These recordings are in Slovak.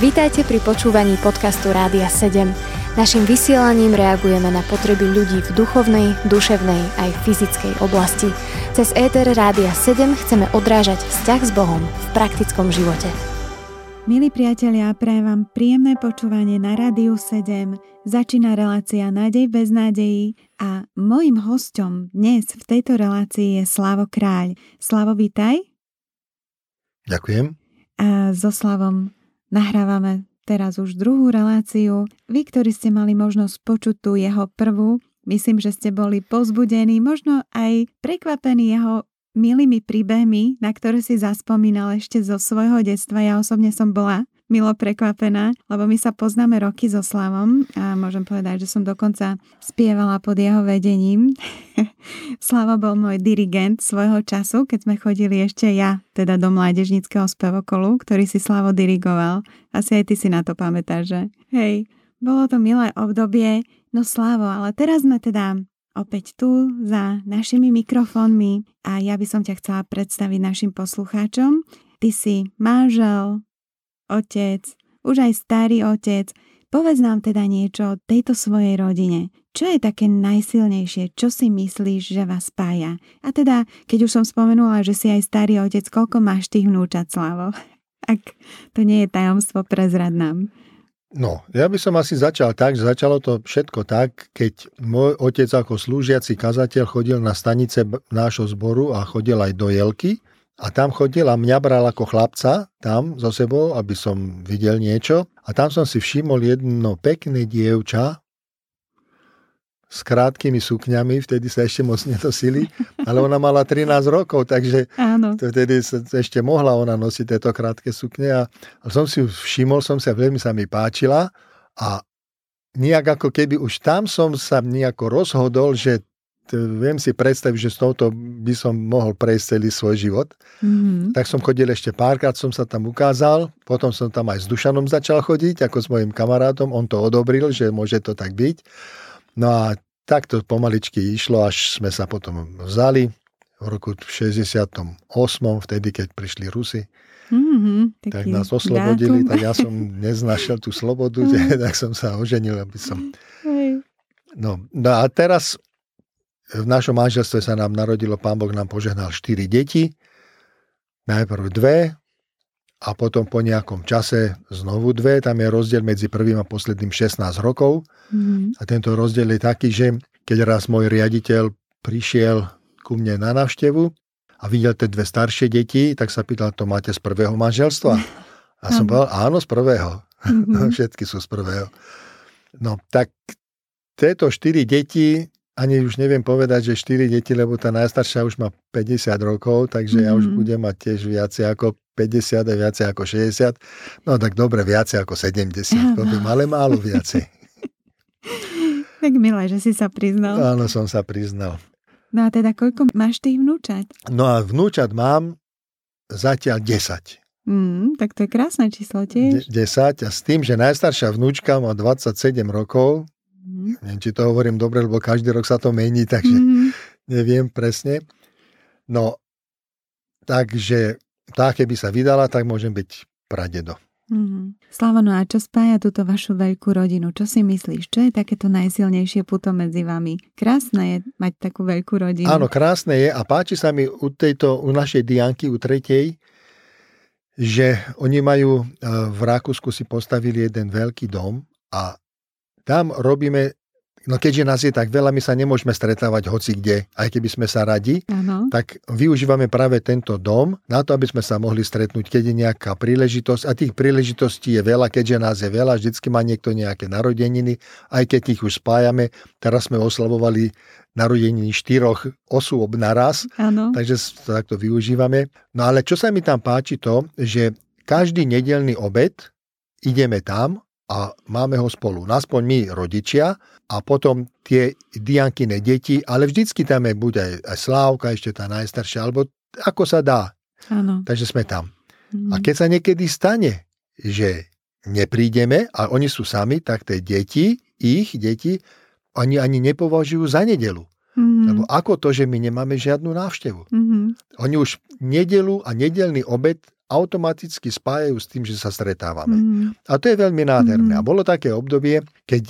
Vítajte pri počúvaní podcastu Rádia 7. Naším vysielaním reagujeme na potreby ľudí v duchovnej, duševnej aj fyzickej oblasti. Cez ETR Rádia 7 chceme odrážať vzťah s Bohom v praktickom živote. Milí priatelia, prajem vám príjemné počúvanie na Rádiu 7. Začína relácia Nádej bez nádejí a mojim hostom dnes v tejto relácii je Slavo Kráľ. Slavo, vítaj. Ďakujem. A so Slavom Nahrávame teraz už druhú reláciu. Vy, ktorí ste mali možnosť počuť tú jeho prvú, myslím, že ste boli pozbudení, možno aj prekvapení jeho milými príbehmi, na ktoré si zaspomínal ešte zo svojho detstva. Ja osobne som bola milo prekvapená, lebo my sa poznáme roky so Slavom a môžem povedať, že som dokonca spievala pod jeho vedením. Slavo bol môj dirigent svojho času, keď sme chodili ešte ja, teda do mládežnického spevokolu, ktorý si Slavo dirigoval. Asi aj ty si na to pamätáš, že? Hej, bolo to milé obdobie, no Slavo, ale teraz sme teda opäť tu za našimi mikrofónmi a ja by som ťa chcela predstaviť našim poslucháčom. Ty si manžel, otec, už aj starý otec. Povedz nám teda niečo o tejto svojej rodine. Čo je také najsilnejšie? Čo si myslíš, že vás spája? A teda, keď už som spomenula, že si aj starý otec, koľko máš tých vnúčat, Slavo? Ak to nie je tajomstvo, prezrad nám. No, ja by som asi začal tak, že začalo to všetko tak, keď môj otec ako slúžiaci kazateľ chodil na stanice nášho zboru a chodil aj do Jelky a tam chodil a mňa bral ako chlapca tam so sebou, aby som videl niečo. A tam som si všimol jedno pekné dievča s krátkými sukňami, vtedy sa ešte moc netosili, ale ona mala 13 rokov, takže Áno. vtedy sa ešte mohla ona nosiť tieto krátke sukne. A, a som si všimol, som sa, veľmi sa mi páčila a nejak ako keby už tam som sa nejako rozhodol, že viem si predstaviť, že s touto by som mohol prejsť celý svoj život. Mm-hmm. Tak som chodil ešte párkrát, som sa tam ukázal, potom som tam aj s Dušanom začal chodiť, ako s mojim kamarátom, on to odobril, že môže to tak byť. No a takto pomaličky išlo, až sme sa potom vzali v roku 68. vtedy, keď prišli Rusy. Mm-hmm, tak nás oslobodili, dátum. tak ja som neznašiel tú slobodu, tak som sa oženil, aby som... No, no a teraz v našom manželstve sa nám narodilo, pán Boh nám požehnal 4 deti. Najprv dve a potom po nejakom čase znovu dve. Tam je rozdiel medzi prvým a posledným 16 rokov. Mm. A tento rozdiel je taký, že keď raz môj riaditeľ prišiel ku mne na návštevu a videl tie dve staršie deti, tak sa pýtal, to máte z prvého manželstva? A som povedal, áno, z prvého. Mm-hmm. Všetky sú z prvého. No tak tieto štyri deti ani už neviem povedať, že 4 deti, lebo tá najstaršia už má 50 rokov, takže mm-hmm. ja už mhm. budem mať tiež viacej ako 50 a viacej ako 60. No tak dobre, viacej ako 70, poviem, ale málo viacej. tak milé, že si sa priznal. Áno, som sa priznal. No a teda koľko máš tých vnúčat? No a vnúčat mám zatiaľ 10. Mm, tak to je krásne číslo tiež. 10 a s tým, že najstaršia vnúčka má 27 rokov, Mm-hmm. Neviem, či to hovorím dobre, lebo každý rok sa to mení, takže mm-hmm. neviem presne. No, takže tá, keby sa vydala, tak môžem byť pradedo. Mm-hmm. Slavo, no a čo spája túto vašu veľkú rodinu? Čo si myslíš? Čo je takéto najsilnejšie puto medzi vami? Krásne je mať takú veľkú rodinu. Áno, krásne je a páči sa mi u, tejto, u našej Dianky, u tretej, že oni majú e, v Rakúsku si postavili jeden veľký dom a tam robíme No keďže nás je tak veľa, my sa nemôžeme stretávať hoci kde, aj keby sme sa radi, ano. tak využívame práve tento dom na to, aby sme sa mohli stretnúť, keď je nejaká príležitosť. A tých príležitostí je veľa, keďže nás je veľa, vždycky má niekto nejaké narodeniny, aj keď ich už spájame. Teraz sme oslavovali narodeniny štyroch osôb naraz, ano. takže to takto využívame. No ale čo sa mi tam páči to, že každý nedelný obed ideme tam a máme ho spolu. Naspoň my rodičia a potom tie Diankine deti, ale vždycky tam je buď aj, aj Slávka, ešte tá najstaršia, alebo ako sa dá. Áno. Takže sme tam. Mm. A keď sa niekedy stane, že neprídeme a oni sú sami, tak tie deti, ich deti, oni ani nepovažujú za nedelu. Mm-hmm. Lebo ako to, že my nemáme žiadnu návštevu. Mm-hmm. Oni už nedelu a nedelný obed automaticky spájajú s tým, že sa stretávame. Mm. A to je veľmi nádherné. Mhm. A bolo také obdobie, keď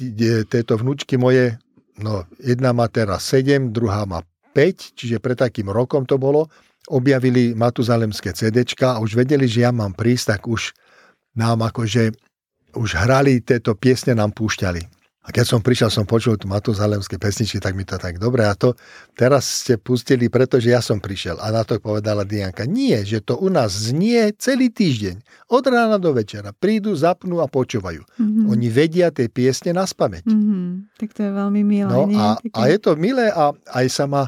tieto vnúčky moje, no jedna má teraz 7, druhá má 5, čiže pred takým rokom to bolo, objavili Matuzalemské CDčka a už vedeli, že ja mám prísť, tak už nám akože už hrali tieto piesne, nám púšťali. A keď som prišiel, som počul tu Matuzalemské pesničky, tak mi to tak dobre. A to teraz ste pustili, pretože ja som prišiel. A na to povedala Dianka, nie, že to u nás znie celý týždeň. Od rána do večera. Prídu, zapnú a počúvajú. Mm-hmm. Oni vedia tie piesne na spameť. Mm-hmm. Tak to je veľmi milé. No nie? a, Také... a je to milé a aj sa ma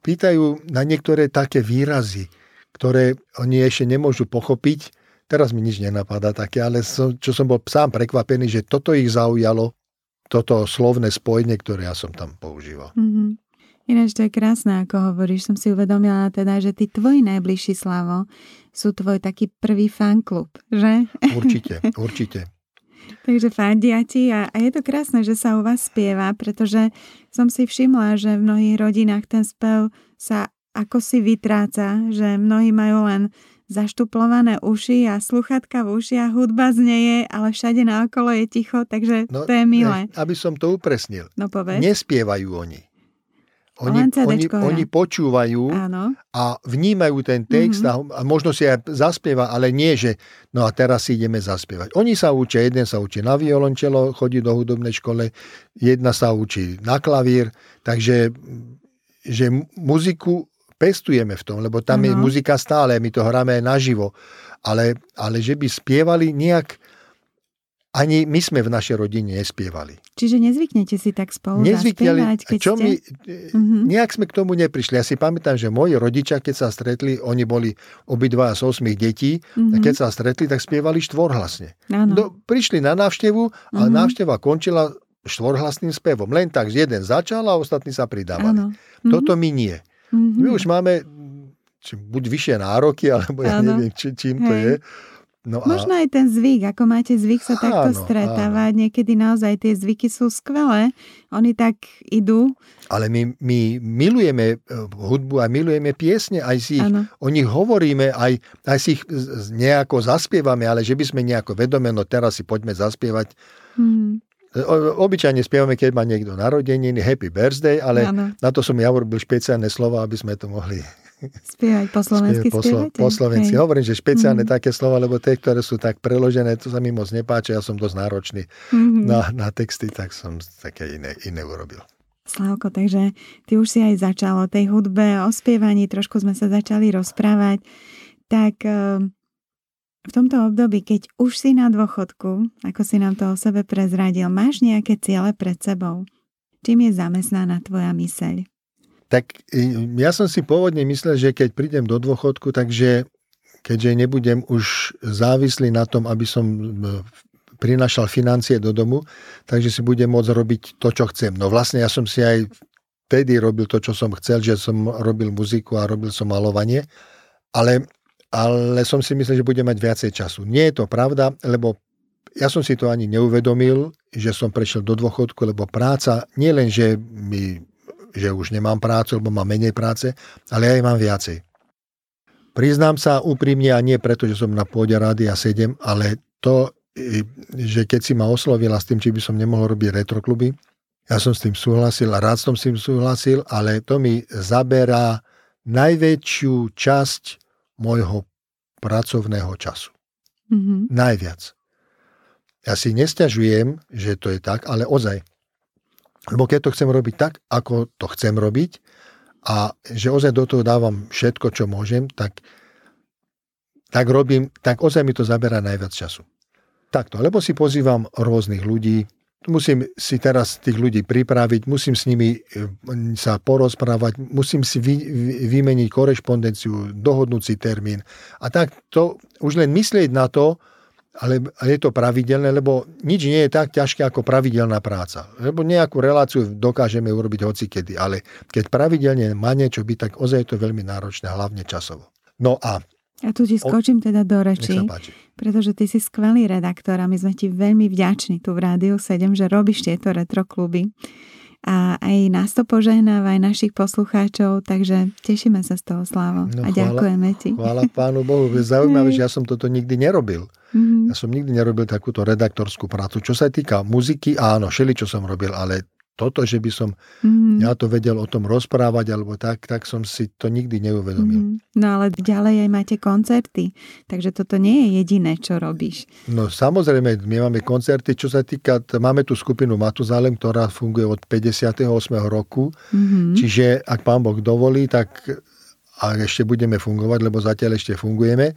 pýtajú na niektoré také výrazy, ktoré oni ešte nemôžu pochopiť. Teraz mi nič nenapadá také, ale som, čo som bol sám prekvapený, že toto ich zaujalo, toto slovné spojenie, ktoré ja som tam používal. Mm-hmm. Ináč to je krásne, ako hovoríš. Som si uvedomila teda, že tí tvoji najbližší Slavo sú tvoj taký prvý fanklub, že? Určite, určite. Takže fandia ti a, a je to krásne, že sa u vás spieva, pretože som si všimla, že v mnohých rodinách ten spev sa ako si vytráca, že mnohí majú len zaštuplované uši a sluchatka v ušiach, hudba znieje, ale všade naokolo je ticho, takže No, to je milé. nech- Aby som to upresnil. No povedz. Nespievajú oni. Oni, oni, oni počúvajú Áno. a vnímajú ten text Mhm. mm-hmm. a, a možno si aj zaspieva, ale nie, že no a teraz si ideme zaspievať. Oni sa učia, jeden sa učí na violončelo, chodí do hudobnej škole, jedna sa učí na klavír, takže že muziku pestujeme v tom, lebo tam je Áno. muzika stále, my to hráme naživo, ale, ale že by spievali nejak, ani my sme v našej rodine nespievali. Čiže nezvyknete si tak spolu Nezvykneli, zaspievať, keď čo ste... my, Mhm. nejak sme k tomu neprišli. Ja si pamätám, že moji rodičia, keď sa stretli, oni boli obidva z osmých detí, a Mhm. keď sa stretli, tak spievali štvorhlasne. Do, prišli na návštevu a Mhm. návšteva končila štvorhlasným spevom. Len tak jeden začal a ostatní sa pridávali. Mhm. Toto my nie. Mhm. My už máme či buď vyššie nároky, alebo ja Áno. neviem, či, čím to Hej. je. No a, Možno aj ten zvyk, ako máte zvyk sa takto Áno, stretávať. Niekedy naozaj tie zvyky sú skvelé. Oni tak idú. ale my, my milujeme e, hudbu a milujeme piesne, aj si ich Áno. o nich hovoríme, aj, aj si ich nejako zaspievame, ale že by sme nejako vedome, no teraz si poďme zaspievať. Mhm. O- Obyčajne spievame, keď má niekto narodeniny, happy birthday, ale Áno. na to som ja urobil špeciálne slova, aby sme to mohli Spievať po slovensky po, slo- po slovensky. Hej. Hovorím, že špeciálne Mhm. také slova, lebo tie, ktoré sú tak preložené, to sa mi moc nepáči, ja som dosť náročný Mhm. na, na texty, tak som také iné, iné urobil. Slavko, takže ty už si aj začal o tej hudbe, o spievaní, trošku sme sa začali rozprávať. Tak eh, v tomto období, keď už si na dôchodku, ako si nám to o sebe prezradil, máš nejaké ciele pred sebou? Čím je zamestnaná tvoja myseľ? Tak e, ja som si pôvodne myslel, že keď prídem do dôchodku, takže keďže nebudem už závislý na tom, aby som e, prinašal financie do domu, takže si budem môcť robiť to, čo chcem. No vlastne ja som si aj vtedy robil to, čo som chcel, že som robil muziku a robil som malovanie, ale, ale som si myslel, že budem mať viacej času. Nie je to pravda, lebo ja som si to ani neuvedomil, že som prešiel do dôchodku, lebo práca nie len, že mi že už nemám prácu, lebo mám menej práce, ale ja aj mám viacej. Priznám sa úprimne a nie preto, že som na pôde Rádia 7, ale to, že keď si ma oslovila s tým, či by som nemohol robiť retrokluby, ja som s tým súhlasil a rád som s tým súhlasil, ale to mi zaberá najväčšiu časť môjho pracovného času. Mhm. Najviac. Ja si nestiažujem, že to je tak, ale ozaj. Lebo keď to chcem robiť tak, ako to chcem robiť a že ozaj do toho dávam všetko, čo môžem, tak, tak robím, tak ozaj mi to zaberá najviac času. Takto, lebo si pozývam rôznych ľudí, musím si teraz tých ľudí pripraviť, musím s nimi e, sa porozprávať, musím si vy, vy, vymeniť korešpondenciu, dohodnúť si termín. A tak to, už len myslieť na to, ale je to pravidelné, lebo nič nie je tak ťažké ako pravidelná práca. Lebo nejakú reláciu dokážeme urobiť hocikedy, ale keď pravidelne má niečo byť, tak ozaj je to veľmi náročné, hlavne časovo. No a Ja tu ti skočím teda do páči. pretože ty si skvelý redaktor a my sme ti veľmi vďační tu v Rádiu 7, že robíš tieto retrokluby. a aj nás to požehnáva, aj našich poslucháčov, takže tešíme sa z toho, Slávo. No, a chvála, ďakujeme ti. Chvála Pánu Bohu. Zaujímavé, že ja som toto nikdy nerobil. Mm-hmm. Ja som nikdy nerobil takúto redaktorskú prácu. Čo sa týka muziky, áno, šeli, čo som robil, ale toto, že by som mm-hmm. ja to vedel o tom rozprávať alebo tak, tak som si to nikdy neuvedomil. Mm-hmm. No ale ďalej aj máte koncerty, takže toto nie je jediné, čo robíš. No samozrejme, my máme koncerty, čo sa týka, máme tu skupinu Matuzalem, ktorá funguje od 58. roku, mm-hmm. čiže ak pán Boh dovolí, tak a ešte budeme fungovať, lebo zatiaľ ešte fungujeme,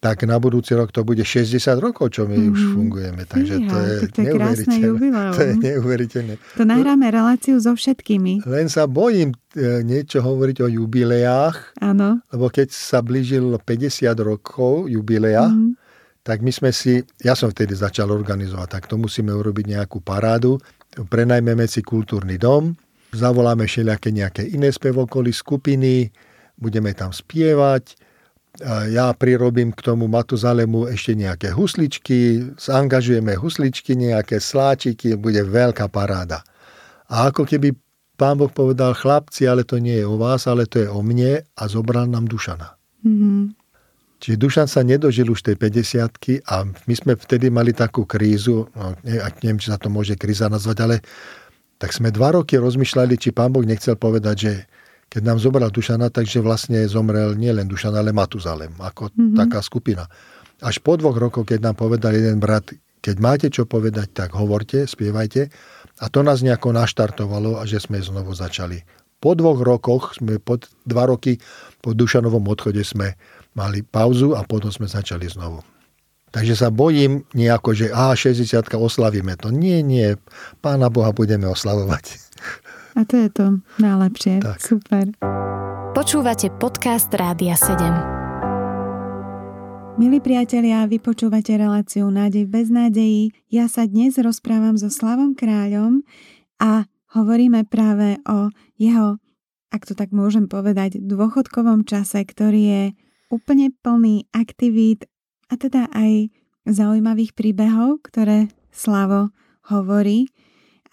tak na budúci rok to bude 60 rokov, čo my mm-hmm. už mhm. fungujeme. Takže to je, to je neuveriteľné. To je neuveriteľné. To nahráme reláciu so všetkými. Len sa bojím e, niečo hovoriť o jubileách, Áno. lebo keď sa blížil 50 rokov jubilea, mm-hmm. tak my sme si, ja som vtedy začal organizovať, tak to musíme urobiť nejakú parádu, prenajmeme si kultúrny dom, zavoláme všelijaké nejaké iné spevokoly, skupiny, budeme tam spievať, ja prirobím k tomu Matuzalemu ešte nejaké husličky, zaangažujeme husličky, nejaké sláčiky, bude veľká paráda. A ako keby pán Boh povedal, chlapci, ale to nie je o vás, ale to je o mne a zobral nám Dušana. Mm-hmm. Čiže Dušan sa nedožil už tej 50 a my sme vtedy mali takú krízu, no, neviem, či sa to môže kríza nazvať, ale tak sme dva roky rozmýšľali, či pán Boh nechcel povedať, že keď nám zobral Dušana, takže vlastne zomrel nielen Dušan, ale Matuzalem, ako mm-hmm. taká skupina. Až po dvoch rokoch, keď nám povedal jeden brat, keď máte čo povedať, tak hovorte, spievajte. A to nás nejako naštartovalo a že sme znovu začali. Po dvoch rokoch, sme po dva roky po Dušanovom odchode sme mali pauzu a potom sme začali znovu. Takže sa bojím nejako, že a 60 oslavíme to. Nie, nie, Pána Boha budeme oslavovať. A to je to najlepšie. Tak. Super. Počúvate podcast Rádia 7. Milí priatelia, vy počúvate reláciu Nádej bez nádejí. Ja sa dnes rozprávam so Slavom Kráľom a hovoríme práve o jeho, ak to tak môžem povedať, dôchodkovom čase, ktorý je úplne plný aktivít a teda aj zaujímavých príbehov, ktoré Slavo hovorí.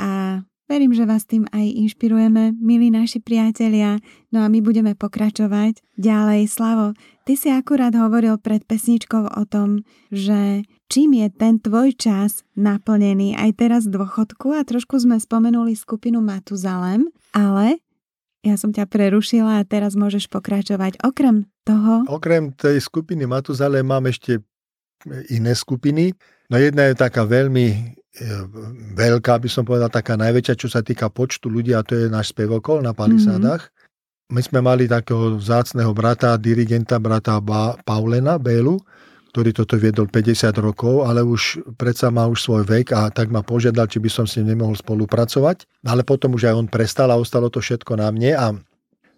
A Verím, že vás tým aj inšpirujeme, milí naši priatelia, no a my budeme pokračovať ďalej. Slavo, ty si akurát hovoril pred pesničkou o tom, že čím je ten tvoj čas naplnený aj teraz v dôchodku a trošku sme spomenuli skupinu Matuzalem, ale ja som ťa prerušila a teraz môžeš pokračovať. Okrem toho... Okrem tej skupiny Matuzalem mám ešte iné skupiny. No jedna je taká veľmi veľká, by som povedal, taká najväčšia, čo sa týka počtu ľudí, a to je náš spevokol na Palisádach. Mm-hmm. My sme mali takého vzácného brata, dirigenta, brata ba- Paulena Bélu, ktorý toto viedol 50 rokov, ale už predsa má už svoj vek a tak ma požiadal, či by som s ním nemohol spolupracovať. Ale potom už aj on prestal a ostalo to všetko na mne a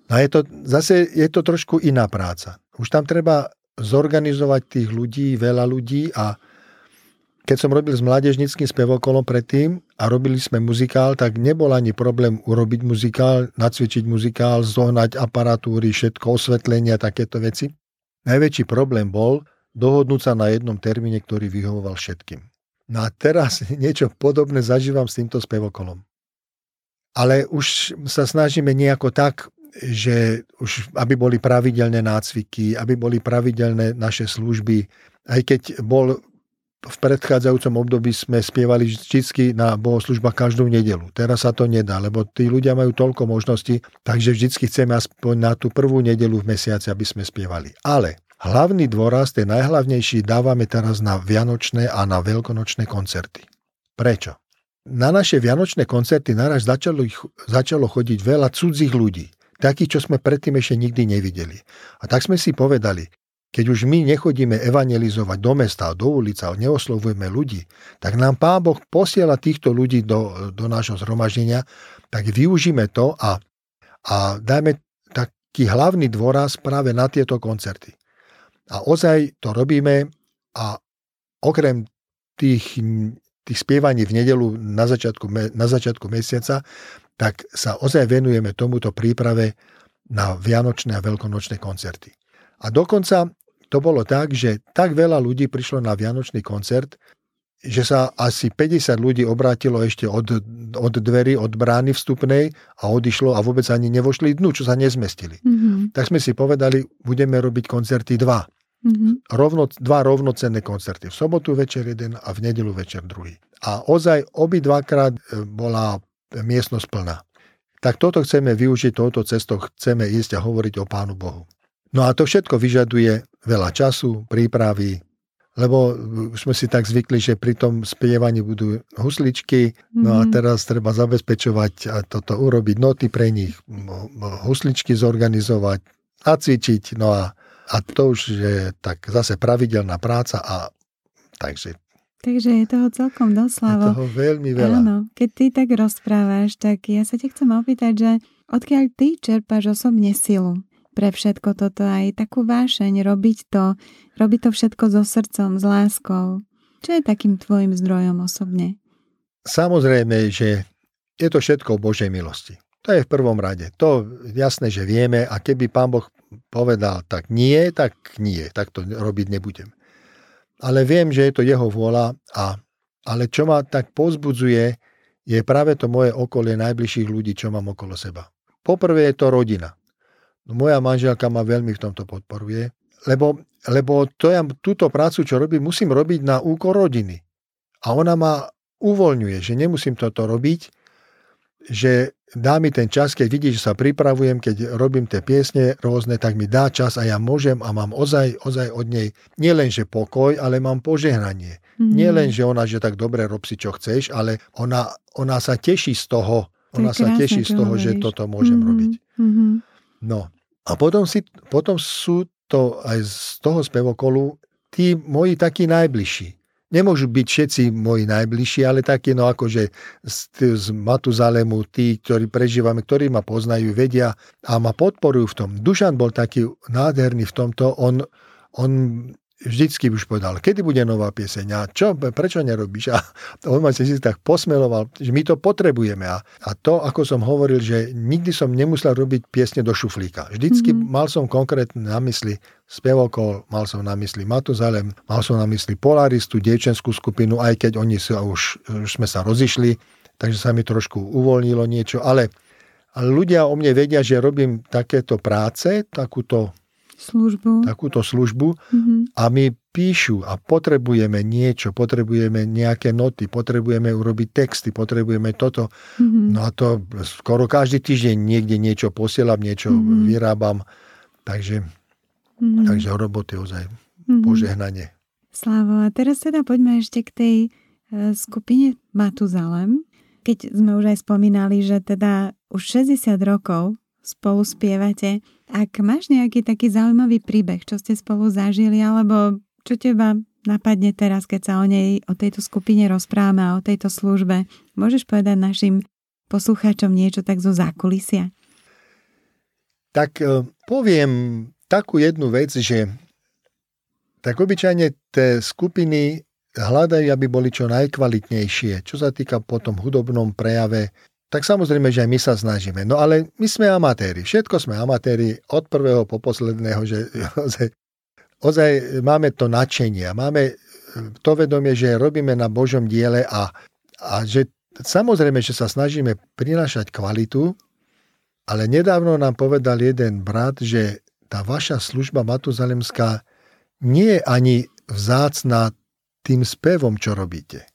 a je to, zase je to trošku iná práca. Už tam treba zorganizovať tých ľudí, veľa ľudí a keď som robil s mládežnickým spevokolom predtým a robili sme muzikál, tak nebol ani problém urobiť muzikál, nacvičiť muzikál, zohnať aparatúry, všetko, osvetlenia, takéto veci. Najväčší problém bol dohodnúť sa na jednom termíne, ktorý vyhovoval všetkým. No a teraz niečo podobné zažívam s týmto spevokolom. Ale už sa snažíme nejako tak, že už aby boli pravidelné nácviky, aby boli pravidelné naše služby, aj keď bol v predchádzajúcom období sme spievali vždy na bohoslužbách každú nedelu. Teraz sa to nedá, lebo tí ľudia majú toľko možností, takže vždy chceme aspoň na tú prvú nedelu v mesiaci, aby sme spievali. Ale hlavný dôraz, ten najhlavnejší, dávame teraz na vianočné a na veľkonočné koncerty. Prečo? Na naše vianočné koncerty naraz začalo, začalo chodiť veľa cudzích ľudí takých, čo sme predtým ešte nikdy nevideli. A tak sme si povedali, keď už my nechodíme evangelizovať do mesta, do ulica, neoslovujeme ľudí, tak nám Pán Boh posiela týchto ľudí do, do nášho zhromaždenia, tak využíme to a, a dajme taký hlavný dôraz práve na tieto koncerty. A ozaj to robíme a okrem tých, tých spievaní v nedelu na začiatku, na začiatku mesiaca, tak sa ozaj venujeme tomuto príprave na vianočné a veľkonočné koncerty. A dokonca to bolo tak, že tak veľa ľudí prišlo na Vianočný koncert, že sa asi 50 ľudí obrátilo ešte od, od dverí, od brány vstupnej a odišlo a vôbec ani nevošli dnu, čo sa nezmestili. Mm-hmm. Tak sme si povedali, budeme robiť koncerty dva. Mm-hmm. Rovno, dva rovnocenné koncerty. V sobotu večer jeden a v nedelu večer druhý. A ozaj obi dvakrát e, bola miestnosť plná. Tak toto chceme využiť, touto cestou chceme ísť a hovoriť o Pánu Bohu. No a to všetko vyžaduje veľa času, prípravy, lebo sme si tak zvykli, že pri tom spievaní budú husličky, no a mhm. teraz treba zabezpečovať a toto urobiť, noty pre nich, husličky zorganizovať a cvičiť, no a, a to už je tak zase pravidelná práca a takže Takže je toho celkom doslavo. Je toho veľmi veľa. Áno, keď ty tak rozprávaš, tak ja sa ti chcem opýtať, že odkiaľ ty čerpáš osobne silu? Pre všetko toto aj takú vášeň, robiť to, robiť to všetko so srdcom, s láskou. Čo je takým tvojim zdrojom osobne? Samozrejme, že je to všetko v Božej milosti. To je v prvom rade. To jasné, že vieme a keby pán Boh povedal tak nie, tak nie, tak to robiť nebudem. Ale viem, že je to jeho vôľa a ale čo ma tak pozbudzuje, je práve to moje okolie najbližších ľudí, čo mám okolo seba. Poprvé je to rodina. No moja manželka ma veľmi v tomto podporuje, lebo, lebo to ja, túto prácu, čo robím, musím robiť na úkor rodiny. A ona ma uvoľňuje, že nemusím toto robiť, že dá mi ten čas, keď vidí, že sa pripravujem, keď robím tie piesne rôzne, tak mi dá čas a ja môžem a mám ozaj, ozaj od nej nielenže pokoj, ale mám požehnanie. Mm-hmm. Nie len, že ona, že tak dobre rob si, čo chceš, ale ona, ona sa teší z toho, ona sa teší z toho, že toto môžem mm-hmm. robiť. Mm-hmm. No, a potom, si, potom sú to aj z toho spevokolu tí moji takí najbližší. Nemôžu byť všetci moji najbližší, ale takí, no akože z, z Matuzalemu, tí, ktorí prežívame, ktorí ma poznajú, vedia a ma podporujú v tom. Dušan bol taký nádherný v tomto, on, on vždycky už povedal, kedy bude nová pieseň a čo, prečo nerobíš? A on ma si tak posmeloval, že my to potrebujeme. A, a to, ako som hovoril, že nikdy som nemusel robiť piesne do šuflíka. Vždycky mm-hmm. mal som konkrétne na mysli spevokol, mal som na mysli Matuzalem, mal som na mysli Polaristu, dievčenskú skupinu, aj keď oni sa už, už sme sa rozišli, takže sa mi trošku uvoľnilo niečo, ale, ale ľudia o mne vedia, že robím takéto práce, takúto službu. takúto službu mm-hmm. a my píšu a potrebujeme niečo, potrebujeme nejaké noty, potrebujeme urobiť texty, potrebujeme toto. Mm-hmm. No a to skoro každý týždeň niekde niečo posielam, niečo mm-hmm. vyrábam. Takže, mm-hmm. takže roboty ozaj mm-hmm. požehnanie. Slavo, a teraz teda poďme ešte k tej e, skupine Matuzalem. Keď sme už aj spomínali, že teda už 60 rokov spolu spievate. Ak máš nejaký taký zaujímavý príbeh, čo ste spolu zažili, alebo čo teba napadne teraz, keď sa o nej, o tejto skupine rozprávame a o tejto službe, môžeš povedať našim poslucháčom niečo tak zo zákulisia? Tak e, poviem takú jednu vec, že tak obyčajne tie skupiny hľadajú, aby boli čo najkvalitnejšie, čo sa týka potom hudobnom prejave, tak samozrejme, že aj my sa snažíme. No ale my sme amatéri. Všetko sme amatéri od prvého po posledného, že ozaj, ozaj máme to nadšenie. Máme to vedomie, že robíme na Božom diele a, a že samozrejme, že sa snažíme prinášať kvalitu, ale nedávno nám povedal jeden brat, že tá vaša služba matuzalemská nie je ani vzácna tým spevom, čo robíte,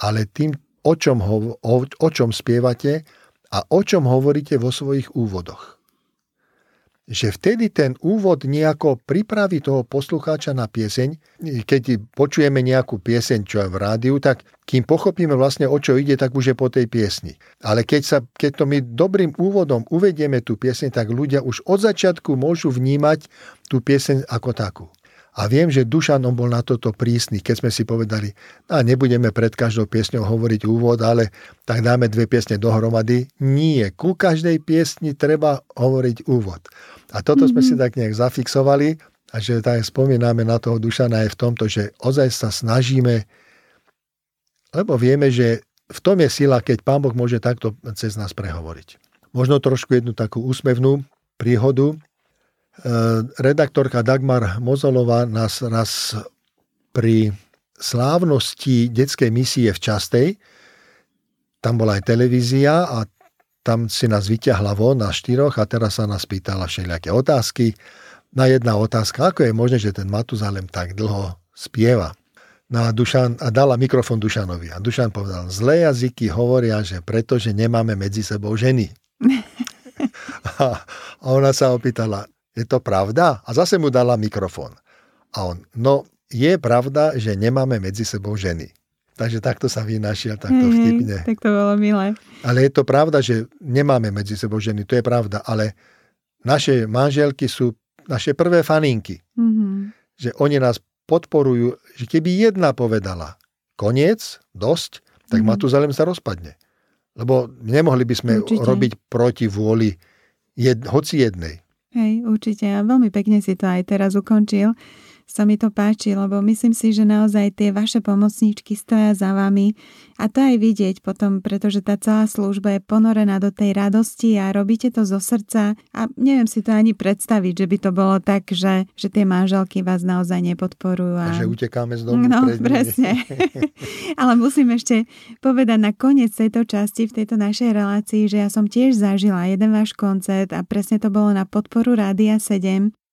ale tým, o čom, ho, o, o čom spievate a o čom hovoríte vo svojich úvodoch. Že vtedy ten úvod nejako pripraví toho poslucháča na pieseň. Keď počujeme nejakú pieseň, čo je v rádiu, tak kým pochopíme vlastne o čo ide, tak už je po tej piesni. Ale keď, sa, keď to my dobrým úvodom uvedieme tú pieseň, tak ľudia už od začiatku môžu vnímať tú pieseň ako takú. A viem, že Dušan bol na toto prísny, keď sme si povedali, a nebudeme pred každou piesňou hovoriť úvod, ale tak dáme dve piesne dohromady. Nie, ku každej piesni treba hovoriť úvod. A toto mm-hmm. sme si mhm. tak nejak zafixovali a že tak spomíname na toho Dušana aj v tomto, že ozaj sa snažíme, lebo vieme, že v tom je sila, keď Pán Boh môže takto cez nás prehovoriť. Možno trošku jednu takú úsmevnú príhodu. Eh, redaktorka Dagmar Mozolová nás raz pri slávnosti detskej misie v Častej, tam bola aj televízia a tam si nás vyťahla von na štyroch a teraz sa nás pýtala všelijaké otázky. Na jedna otázka, ako je možné, že ten Matuzalem tak dlho spieva. No a, Dušan, a dala mikrofon Dušanovi. A Dušan povedal, zlé jazyky hovoria, že pretože nemáme medzi sebou ženy. a, a ona sa opýtala, je to pravda? A zase mu dala mikrofón. A on, no je pravda, že nemáme medzi sebou ženy. Takže takto sa vynašiel, takto hej, vtipne. Tak to bolo milé. Ale je to pravda, že nemáme medzi sebou ženy, to je pravda, ale naše manželky sú naše prvé faninky. Mm-hmm. Že oni nás podporujú, že keby jedna povedala koniec, dosť, tak mm-hmm. Matuzalem sa rozpadne. Lebo nemohli by sme určite. robiť proti vôli jed, hoci jednej. Hej, určite. A veľmi pekne si to aj teraz ukončil sa mi to páči, lebo myslím si, že naozaj tie vaše pomocníčky stoja za vami a to aj vidieť potom, pretože tá celá služba je ponorená do tej radosti a robíte to zo srdca a neviem si to ani predstaviť, že by to bolo tak, že, že tie manželky vás naozaj nepodporujú. A, a že utekáme z domu. No, presne. Ale musím ešte povedať na koniec tejto časti, v tejto našej relácii, že ja som tiež zažila jeden váš koncert a presne to bolo na podporu Rádia 7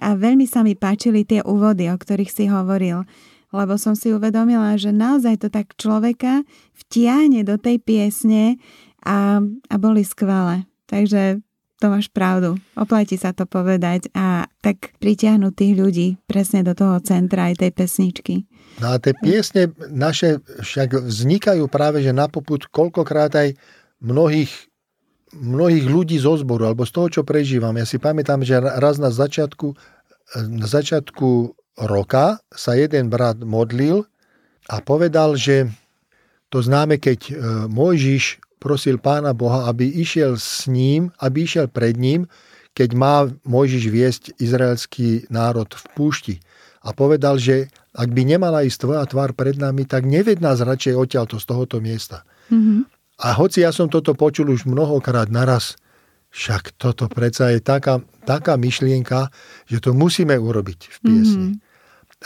a veľmi sa mi páčili tie úvody, o ktorých si hovoril, lebo som si uvedomila, že naozaj to tak človeka vtiahne do tej piesne a, a boli skvelé. Takže to máš pravdu. Oplatí sa to povedať a tak pritiahnuť tých ľudí presne do toho centra aj tej pesničky. No a tie piesne naše však vznikajú práve, že na poput koľkokrát aj mnohých mnohých ľudí zo zboru, alebo z toho, čo prežívam. Ja si pamätám, že raz na začiatku, na začiatku roka sa jeden brat modlil a povedal, že to známe, keď e, Mojžiš prosil pána Boha, aby išiel s ním, aby išiel pred ním, keď má Mojžiš viesť izraelský národ v púšti. A povedal, že ak by nemala ísť tvoja tvár pred nami, tak neved nás radšej odtiaľto z tohoto miesta. Mm-hmm. A hoci ja som toto počul už mnohokrát naraz, však toto predsa je taká, taká myšlienka, že to musíme urobiť v piesni. Mm-hmm.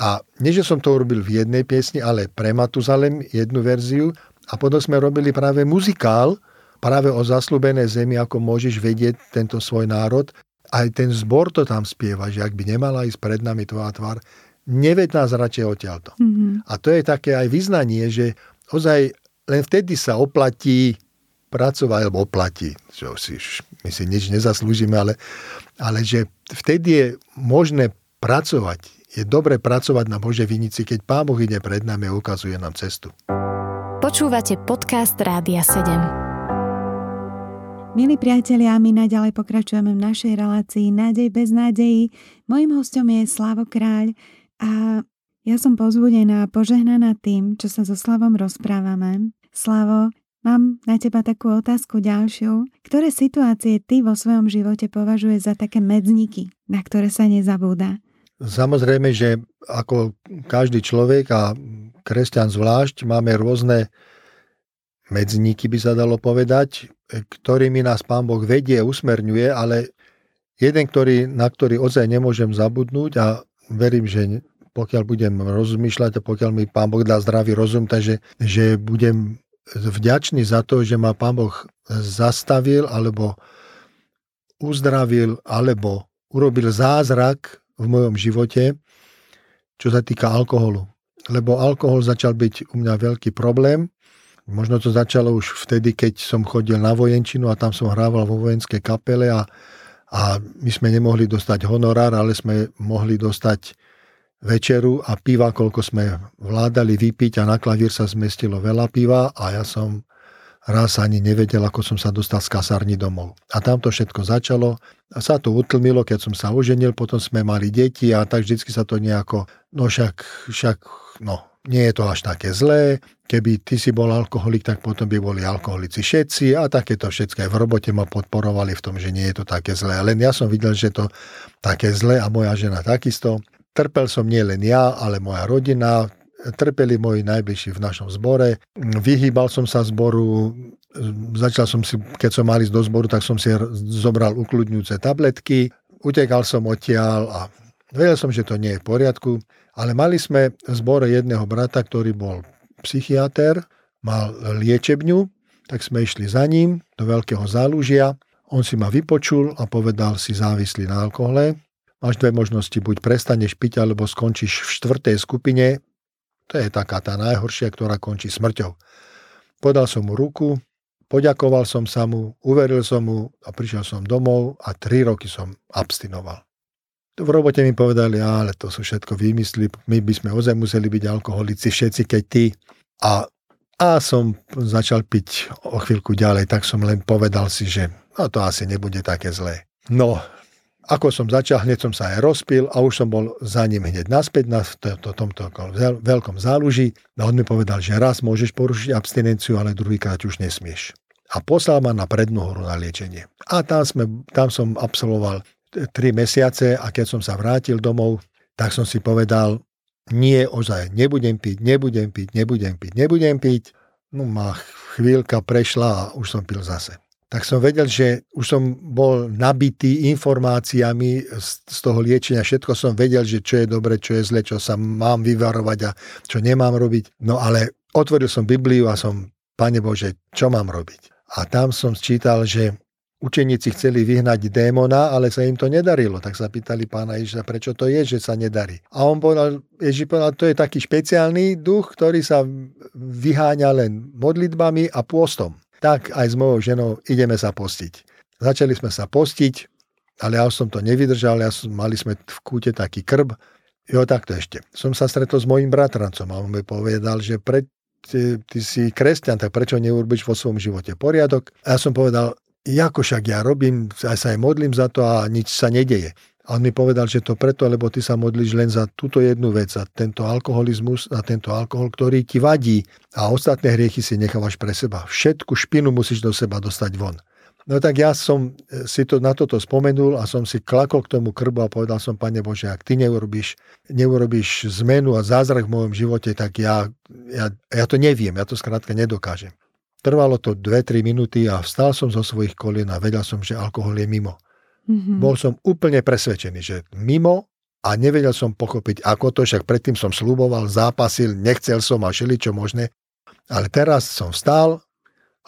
A nie, že som to urobil v jednej piesni, ale pre Matuzalem jednu verziu a potom sme robili práve muzikál, práve o zaslúbené zemi, ako môžeš vedieť tento svoj národ. Aj ten zbor to tam spieva, že ak by nemala ísť pred nami tvoja tvár, neveď nás radšej odtiaľto. Mm-hmm. A to je také aj vyznanie, že ozaj len vtedy sa oplatí pracovať, alebo oplatí, čo si, my si nič nezaslúžime, ale, ale že vtedy je možné pracovať, je dobre pracovať na Božej vinici, keď Pán Boh ide pred nami a ukazuje nám cestu. Počúvate podcast Rádia 7. Milí priatelia, my naďalej pokračujeme v našej relácii Nádej bez nádejí. Mojím hostom je Slavo Kráľ a ja som pozbudená a požehnaná tým, čo sa so Slavom rozprávame. Slavo, mám na teba takú otázku ďalšiu. Ktoré situácie ty vo svojom živote považuješ za také medzníky, na ktoré sa nezabúda? Samozrejme, že ako každý človek a kresťan zvlášť máme rôzne medzníky, by sa dalo povedať, ktorými nás Pán Boh vedie, usmerňuje, ale jeden, ktorý, na ktorý ozaj nemôžem zabudnúť a verím, že pokiaľ budem rozmýšľať a pokiaľ mi Pán Boh dá zdravý rozum, takže že budem vďačný za to, že ma Pán Boh zastavil alebo uzdravil alebo urobil zázrak v mojom živote, čo sa týka alkoholu. Lebo alkohol začal byť u mňa veľký problém. Možno to začalo už vtedy, keď som chodil na vojenčinu a tam som hrával vo vojenskej kapele a, a my sme nemohli dostať honorár, ale sme mohli dostať večeru a piva, koľko sme vládali vypiť a na klavír sa zmestilo veľa piva a ja som raz ani nevedel, ako som sa dostal z kasárny domov. A tam to všetko začalo a sa to utlmilo, keď som sa oženil, potom sme mali deti a tak vždycky sa to nejako, no však, však, no, nie je to až také zlé, keby ty si bol alkoholik, tak potom by boli alkoholici všetci a takéto všetko aj v robote ma podporovali v tom, že nie je to také zlé. Len ja som videl, že to také zlé a moja žena takisto. Trpel som nie len ja, ale moja rodina, trpeli moji najbližší v našom zbore. Vyhýbal som sa zboru, začal som si, keď som mal ísť do zboru, tak som si zobral ukludňujúce tabletky, utekal som odtiaľ a vedel som, že to nie je v poriadku. Ale mali sme v zbore jedného brata, ktorý bol psychiatr, mal liečebňu, tak sme išli za ním do veľkého zálužia. On si ma vypočul a povedal si závislý na alkohole. Máš dve možnosti, buď prestaneš piť, alebo skončíš v štvrtej skupine. To je taká tá najhoršia, ktorá končí smrťou. Podal som mu ruku, poďakoval som sa mu, uveril som mu a prišiel som domov a tri roky som abstinoval. V robote mi povedali, ale to sú všetko výmysly, my by sme ozaj museli byť alkoholici všetci, keď ty. A, a som začal piť o chvíľku ďalej, tak som len povedal si, že no to asi nebude také zlé. No, ako som začal, hneď som sa aj rozpil a už som bol za ním hneď naspäť na to, to, tomto veľkom záluží. A on mi povedal, že raz môžeš porušiť abstinenciu, ale druhýkrát už nesmieš. A poslal ma na prednú horu na liečenie. A tam, sme, tam som absolvoval 3 mesiace a keď som sa vrátil domov, tak som si povedal, nie, ozaj, nebudem piť, nebudem piť, nebudem piť, nebudem piť. No ma chvíľka prešla a už som pil zase tak som vedel, že už som bol nabitý informáciami z toho liečenia. Všetko som vedel, že čo je dobre, čo je zle, čo sa mám vyvarovať a čo nemám robiť. No ale otvoril som Bibliu a som, Pane Bože, čo mám robiť? A tam som sčítal, že učeníci chceli vyhnať démona, ale sa im to nedarilo. Tak sa pýtali pána Ježiša, prečo to je, že sa nedarí. A on povedal, Ježiš povedal, to je taký špeciálny duch, ktorý sa vyháňa len modlitbami a pôstom tak aj s mojou ženou ideme sa postiť. Začali sme sa postiť, ale ja som to nevydržal, ja som, mali sme v kúte taký krb. Jo, takto ešte. Som sa stretol s mojim bratrancom a on mi povedal, že pre, ty, ty si kresťan, tak prečo neurobíš vo svojom živote poriadok? A ja som povedal, ako však ja robím, aj sa aj modlím za to a nič sa nedeje. A on mi povedal, že to preto, lebo ty sa modlíš len za túto jednu vec, za tento alkoholizmus, a tento alkohol, ktorý ti vadí a ostatné hriechy si nechávaš pre seba. Všetku špinu musíš do seba dostať von. No tak ja som e, si to na toto spomenul a som si klakol k tomu krbu a povedal som, Pane Bože, ak Ty neurobíš, neurobíš zmenu a zázrak v mojom živote, tak ja, ja, ja to neviem, ja to skrátka nedokážem. Trvalo to 2-3 minúty a vstal som zo svojich kolien a vedel som, že alkohol je mimo. Mm-hmm. Bol som úplne presvedčený, že mimo a nevedel som pochopiť, ako to, však predtým som sluboval, zápasil, nechcel som a čo možné. Ale teraz som vstal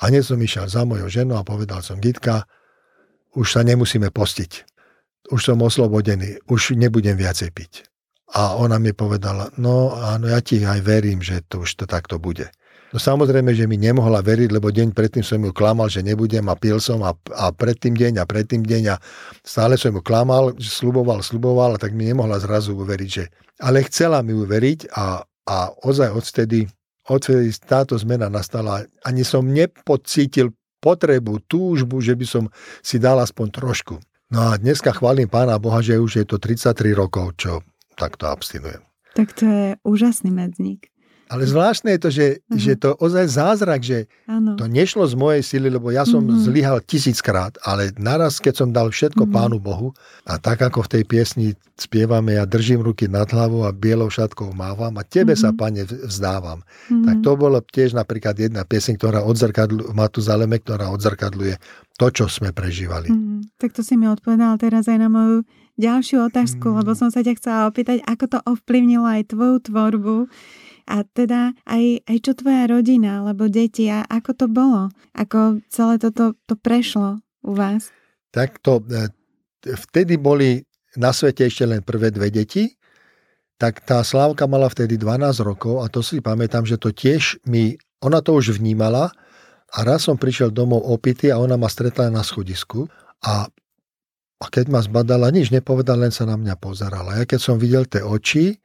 a hneď som išiel za mojou ženou a povedal som, Gitka, už sa nemusíme postiť. Už som oslobodený, už nebudem viacej piť. A ona mi povedala, no áno, ja ti aj verím, že to už to takto bude. No samozrejme, že mi nemohla veriť, lebo deň predtým som ju klamal, že nebudem a pil som a, a predtým deň a predtým deň a stále som ju klamal, sluboval, sluboval a tak mi nemohla zrazu uveriť, že... Ale chcela mi uveriť a, a ozaj odtedy, odtedy táto zmena nastala. Ani som nepocítil potrebu, túžbu, že by som si dal aspoň trošku. No a dneska chválim Pána Boha, že už je to 33 rokov, čo takto abstinujem. Tak to je úžasný medzník. Ale zvláštne je to, že, uh-huh. že to ozaj zázrak, že ano. to nešlo z mojej sily, lebo ja som uh-huh. zlyhal tisíckrát, ale naraz, keď som dal všetko uh-huh. Pánu Bohu a tak ako v tej piesni spievame, ja držím ruky nad hlavou a bielou šatkou mávam a tebe uh-huh. sa, Pane, vzdávam. Uh-huh. Tak to bolo tiež napríklad jedna pieseň, ktorá odzrkadluje, Matuzaleme, ktorá odzrkadluje to, čo sme prežívali. Uh-huh. Tak to si mi odpovedal teraz aj na moju ďalšiu otázku, uh-huh. lebo som sa ťa chcela opýtať, ako to ovplyvnilo aj tvoju tvorbu a teda aj, aj čo tvoja rodina, alebo deti, a ako to bolo? Ako celé toto to prešlo u vás? Tak to, e, vtedy boli na svete ešte len prvé dve deti, tak tá Slávka mala vtedy 12 rokov a to si pamätám, že to tiež mi, ona to už vnímala a raz som prišiel domov opity a ona ma stretla na schodisku a, a keď ma zbadala, nič nepovedala, len sa na mňa pozerala. Ja keď som videl tie oči,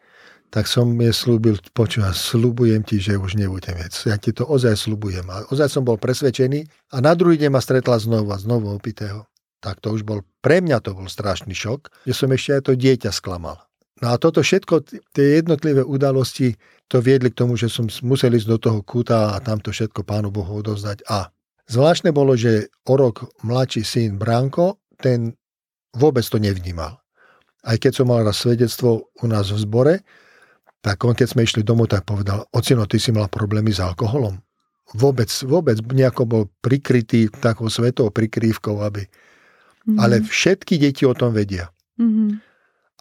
tak som je slúbil, počúva, slúbujem ti, že už nebudem vec. Ja ti to ozaj slúbujem. A ozaj som bol presvedčený a na druhý deň ma stretla znovu a znovu opitého. Tak to už bol, pre mňa to bol strašný šok, že som ešte aj to dieťa sklamal. No a toto všetko, tie jednotlivé udalosti, to viedli k tomu, že som musel ísť do toho kúta a tamto všetko Pánu Bohu odovzdať. A zvláštne bolo, že o rok mladší syn Branko, ten vôbec to nevnímal. Aj keď som mal raz svedectvo u nás v zbore, tak on keď sme išli domov, tak povedal, ocino, ty si mal problémy s alkoholom. Vôbec, vôbec nejako bol prikrytý takou svetou prikrývkou, aby... Mm-hmm. Ale všetky deti o tom vedia. Mm-hmm.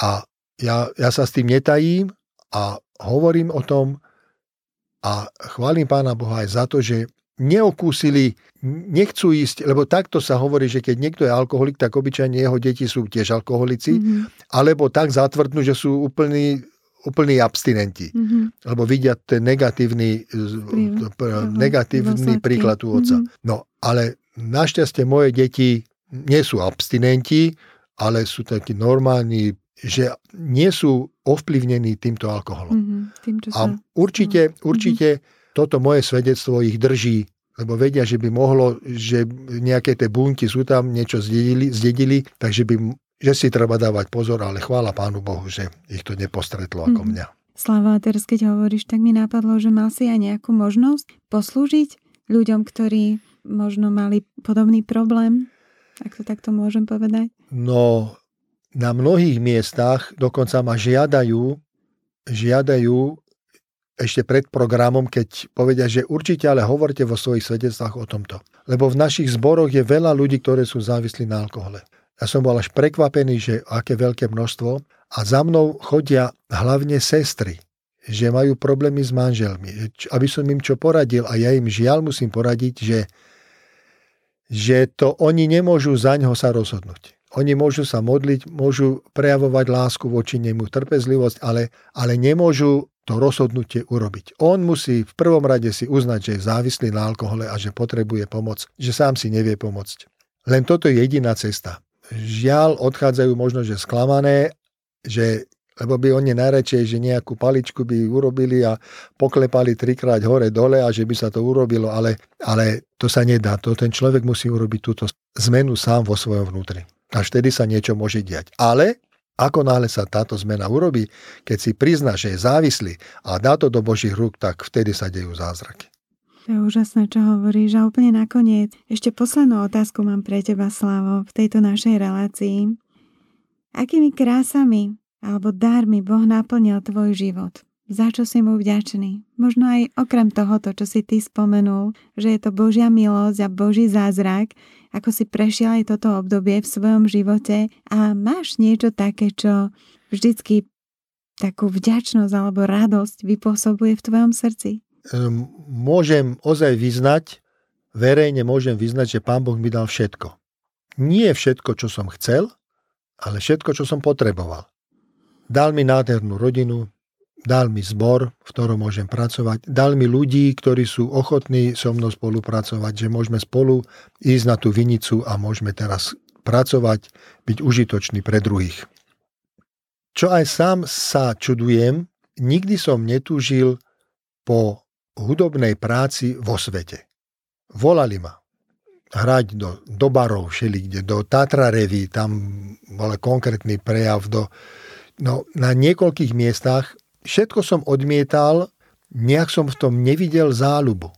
A ja, ja sa s tým netajím a hovorím o tom a chválim Pána Boha aj za to, že neokúsili, nechcú ísť, lebo takto sa hovorí, že keď niekto je alkoholik, tak obyčajne jeho deti sú tiež alkoholici, mm-hmm. alebo tak zatvrdnú, že sú úplní úplní abstinenti. Mm-hmm. Lebo vidia ten negatívny, Príjem. negatívny príklad u otca. Mm-hmm. No, ale našťastie moje deti nie sú abstinenti, ale sú takí normálni, že nie sú ovplyvnení týmto alkoholom. Mm-hmm. Tým, čo sa... A určite, mm-hmm. určite toto moje svedectvo ich drží, lebo vedia, že by mohlo, že nejaké tie bunky sú tam, niečo zdedili, zdedili takže by že si treba dávať pozor, ale chvála Pánu Bohu, že ich to nepostretlo ako mm. mňa. Slava, teraz keď hovoríš, tak mi napadlo, že mal si aj nejakú možnosť poslúžiť ľuďom, ktorí možno mali podobný problém, ak to takto môžem povedať? No, na mnohých miestach dokonca ma žiadajú, žiadajú ešte pred programom, keď povedia, že určite ale hovorte vo svojich svedectvách o tomto. Lebo v našich zboroch je veľa ľudí, ktorí sú závislí na alkohole. Ja som bol až prekvapený, že aké veľké množstvo. A za mnou chodia hlavne sestry, že majú problémy s manželmi. Aby som im čo poradil, a ja im žiaľ musím poradiť, že, že to oni nemôžu za ňo sa rozhodnúť. Oni môžu sa modliť, môžu prejavovať lásku voči nemu, trpezlivosť, ale, ale nemôžu to rozhodnutie urobiť. On musí v prvom rade si uznať, že je závislý na alkohole a že potrebuje pomoc, že sám si nevie pomôcť. Len toto je jediná cesta žiaľ odchádzajú možno, že sklamané, že lebo by oni najradšej, že nejakú paličku by urobili a poklepali trikrát hore dole a že by sa to urobilo, ale, ale to sa nedá. To ten človek musí urobiť túto zmenu sám vo svojom vnútri. Až vtedy sa niečo môže diať. Ale ako náhle sa táto zmena urobí, keď si prizná, že je závislý a dá to do Božích rúk, tak vtedy sa dejú zázraky. To je úžasné, čo hovoríš. A úplne nakoniec, ešte poslednú otázku mám pre teba, Slavo, v tejto našej relácii. Akými krásami alebo dármi Boh naplnil tvoj život? Za čo si mu vďačný? Možno aj okrem tohoto, čo si ty spomenul, že je to Božia milosť a Boží zázrak, ako si prešiel aj toto obdobie v svojom živote a máš niečo také, čo vždycky takú vďačnosť alebo radosť vypôsobuje v tvojom srdci? Ehm, môžem ozaj vyznať, verejne môžem vyznať, že Pán Boh mi dal všetko. Nie všetko, čo som chcel, ale všetko, čo som potreboval. Dal mi nádhernú rodinu, dal mi zbor, v ktorom môžem pracovať, dal mi ľudí, ktorí sú ochotní so mnou spolupracovať, že môžeme spolu ísť na tú vinicu a môžeme teraz pracovať, byť užitočný pre druhých. Čo aj sám sa čudujem, nikdy som netúžil po hudobnej práci vo svete. Volali ma hrať do, do barov všelikde, do Tatra Revy, tam bol konkrétny prejav, do, no, na niekoľkých miestach. Všetko som odmietal, nejak som v tom nevidel záľubu.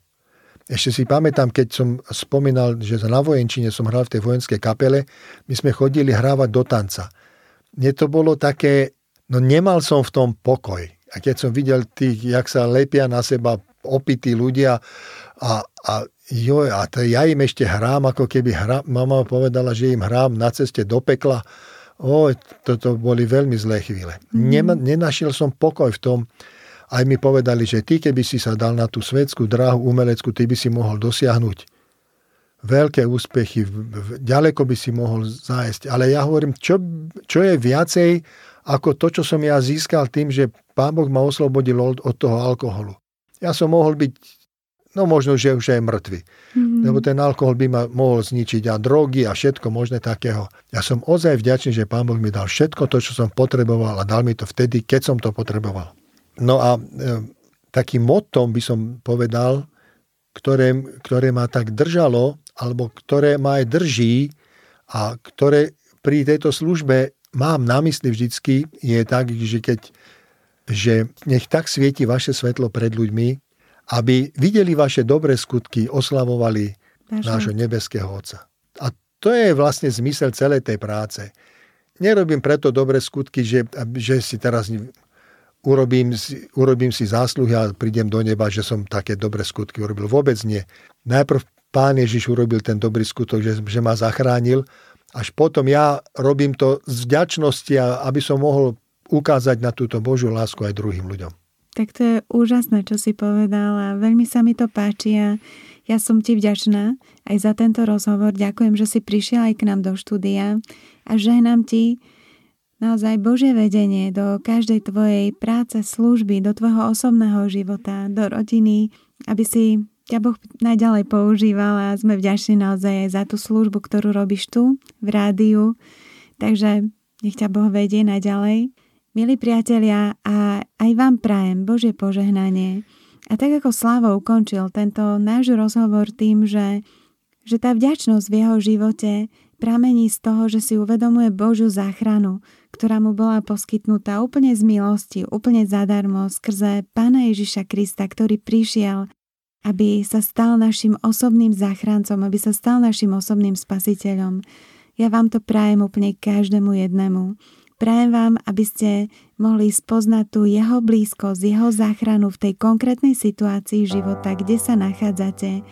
Ešte si pamätám, keď som spomínal, že na vojenčine som hral v tej vojenskej kapele, my sme chodili hrávať do tanca. Mne to bolo také, no nemal som v tom pokoj. A keď som videl tých, jak sa lepia na seba opití ľudia a, a jo, a to ja im ešte hrám, ako keby hra, mama povedala, že im hrám na ceste do pekla. O, toto boli veľmi zlé chvíle. Mm. Nenašiel som pokoj v tom, aj mi povedali, že ty, keby si sa dal na tú svetskú dráhu umeleckú, ty by si mohol dosiahnuť veľké úspechy, ďaleko by si mohol zájsť. Ale ja hovorím, čo, čo je viacej ako to, čo som ja získal tým, že Pán Boh ma oslobodil od, od toho alkoholu ja som mohol byť, no možno, že už aj mŕtvy. Mm-hmm. Lebo ten alkohol by ma mohol zničiť a drogy a všetko možné takého. Ja som ozaj vďačný, že Pán Boh mi dal všetko to, čo som potreboval a dal mi to vtedy, keď som to potreboval. No a e, takým motom by som povedal, ktoré, ktoré ma tak držalo, alebo ktoré ma aj drží a ktoré pri tejto službe mám na mysli vždycky, je tak, že keď že nech tak svieti vaše svetlo pred ľuďmi, aby videli vaše dobré skutky, oslavovali nášho nebeského Otca. A to je vlastne zmysel celej tej práce. Nerobím preto dobré skutky, že, že si teraz urobím, urobím si zásluhy a prídem do neba, že som také dobré skutky urobil. Vôbec nie. Najprv Pán Ježiš urobil ten dobrý skutok, že, že ma zachránil, až potom ja robím to z vďačnosti, aby som mohol ukázať na túto Božiu lásku aj druhým ľuďom. Tak to je úžasné, čo si povedal a veľmi sa mi to páči a ja som ti vďačná aj za tento rozhovor. Ďakujem, že si prišiel aj k nám do štúdia a žehnám ti naozaj Božie vedenie do každej tvojej práce, služby, do tvojho osobného života, do rodiny, aby si ťa Boh najďalej používal a sme vďační naozaj aj za tú službu, ktorú robíš tu v rádiu. Takže nech ťa Boh vedie naďalej. Milí priatelia, a aj vám prajem Božie požehnanie. A tak ako Slavo ukončil tento náš rozhovor tým, že, že tá vďačnosť v jeho živote pramení z toho, že si uvedomuje Božiu záchranu, ktorá mu bola poskytnutá úplne z milosti, úplne zadarmo skrze Pána Ježiša Krista, ktorý prišiel, aby sa stal našim osobným záchrancom, aby sa stal našim osobným spasiteľom. Ja vám to prajem úplne každému jednému. Prajem vám, aby ste mohli spoznať tú jeho blízkosť, jeho záchranu v tej konkrétnej situácii života, kde sa nachádzate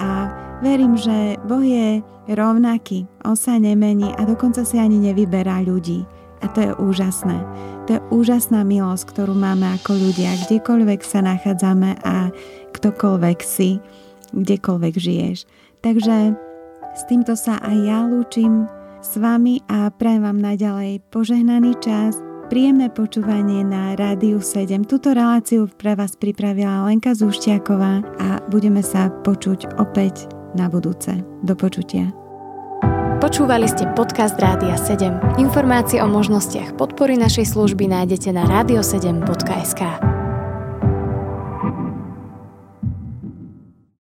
a verím, že Boh je rovnaký, on sa nemení a dokonca si ani nevyberá ľudí. A to je úžasné. To je úžasná milosť, ktorú máme ako ľudia, kdekoľvek sa nachádzame a ktokoľvek si, kdekoľvek žiješ. Takže s týmto sa aj ja lúčim s vami a prajem vám naďalej požehnaný čas, Príjemné počúvanie na Rádiu 7. Tuto reláciu pre vás pripravila Lenka Zúšťaková a budeme sa počuť opäť na budúce. Do počutia. Počúvali ste podcast Rádia 7. Informácie o možnostiach podpory našej služby nájdete na radio7.sk.